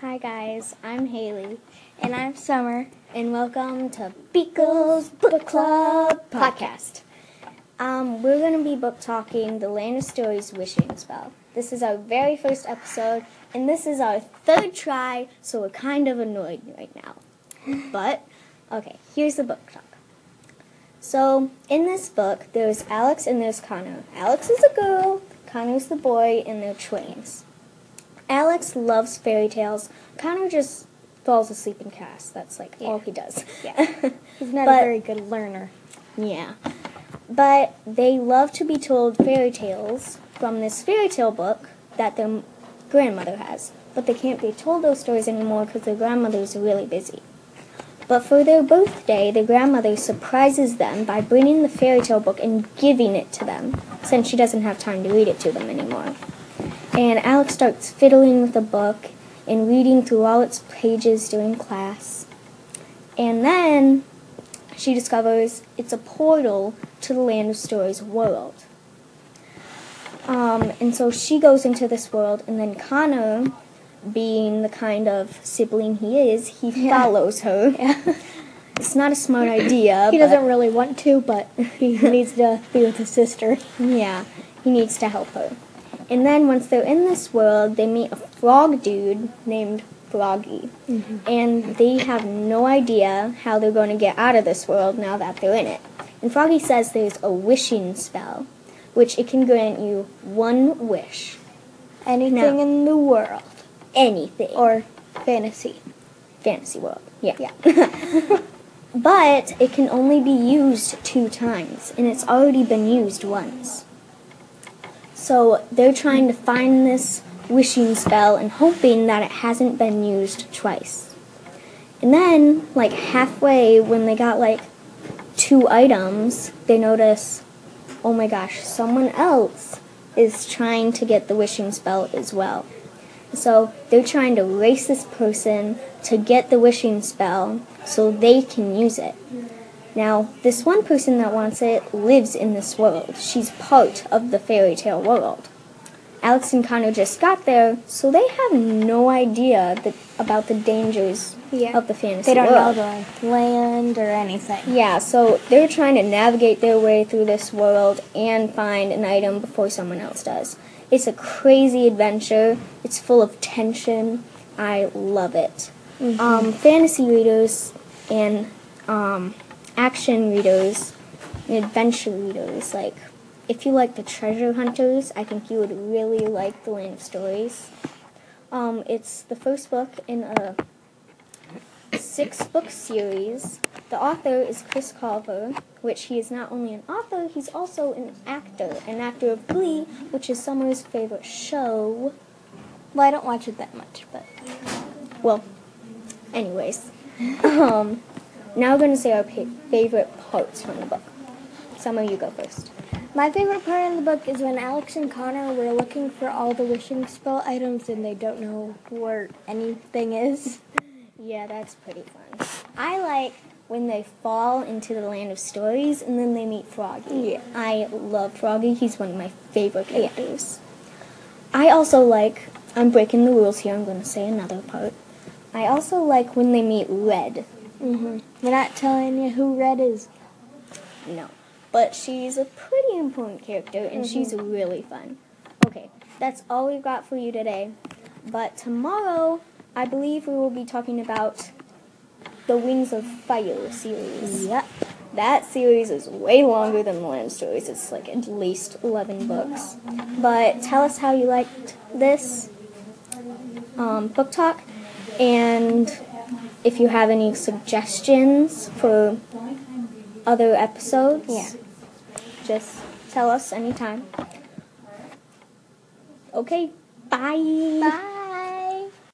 Hi guys, I'm Haley, And I'm Summer. and welcome to Beekle's Book Club podcast. Um, we're gonna be book talking The Land of Stories Wishing Spell. This is our very first episode, and this is our third try, so we're kind of annoyed right now. But okay, here's the book talk. So in this book, there's Alex and there's Connor. Alex is a girl, Connor's the boy, and they're twins. Alex loves fairy tales. Connor just falls asleep in class. That's like all he does. Yeah. He's not But- a very good learner. yeah. But they love to be told fairy tales from this fairy tale book that their grandmother has. But they can't be told those stories anymore because their grandmother's really busy. But for their birthday, the grandmother surprises them by bringing the fairy tale book and giving it to them, since she doesn't have time to read it to them anymore. And Alex starts fiddling with the book and reading through all its pages during class. And then she discovers it's a portal to the Land of Stories world. Um, and so she goes into this world, and then Connor, being the kind of sibling he is, he Yeah. follows her. Yeah. It's not a smart idea. He doesn't really want to, but he needs to be with his sister. Yeah, he needs to help her. And then once they're in this world, they meet a frog dude named Froggy. Mm-hmm. And they have no idea how they're going to get out of this world now that they're in it. And Froggy says there's a wishing spell, which it can grant you one wish. Anything No. in the world. Anything. Or fantasy. fantasy world. Yeah. Yeah. but it can only be used two times, and it's already been used once. So they're trying to find this wishing spell and hoping that it hasn't been used twice. And then, like halfway, when they got like two items, they notice, oh my gosh, someone else is trying to get the wishing spell as well. So they're trying to race this person to get the wishing spell so they can use it. Now, this one person that wants it lives in this world. She's part of the fairy tale world. Alex and Connor just got there, so they have no idea that, about the dangers Yeah. of the fantasy world. They don't know the land or anything. Yeah, so they're trying to navigate their way through this world and find an item before someone else does. It's a crazy adventure. It's full of tension. I love it. Um, fantasy readers and um, action readers and adventure readers, like if you like the treasure hunters, I think you would really like the Land of Stories. Um, it's the first book in a six book series. The author is Chris Colfer, which he is not only an author, he's also an actor, an actor of Glee, which is Summer's favorite show. Well, I don't watch it that much, but Well, anyways, um, now we're going to say our pa- favorite parts from the book. Some of you go first. my favorite part in the book is when Alex and Connor were looking for all the wishing spell items and they don't know where anything is. Yeah, that's pretty fun. I like when they fall into the land of stories and then they meet Froggy. Yeah. I love Froggy. He's one of my favorite characters. I also like, I'm breaking the rules here, I'm going to say another part. I also like when they meet Red. Mm-hmm. We're not telling you who Red is. No. But she's a pretty important character and she's really fun. Okay, that's all we've got for you today. But tomorrow, I believe we will be talking about the Wings of Fire series. Yep. That series is way longer than the of Stories. It's like at least 11 books. But tell us how you liked this um, book talk. And if you have any suggestions for other episodes, Yeah. just tell us anytime. Okay, bye. Bye.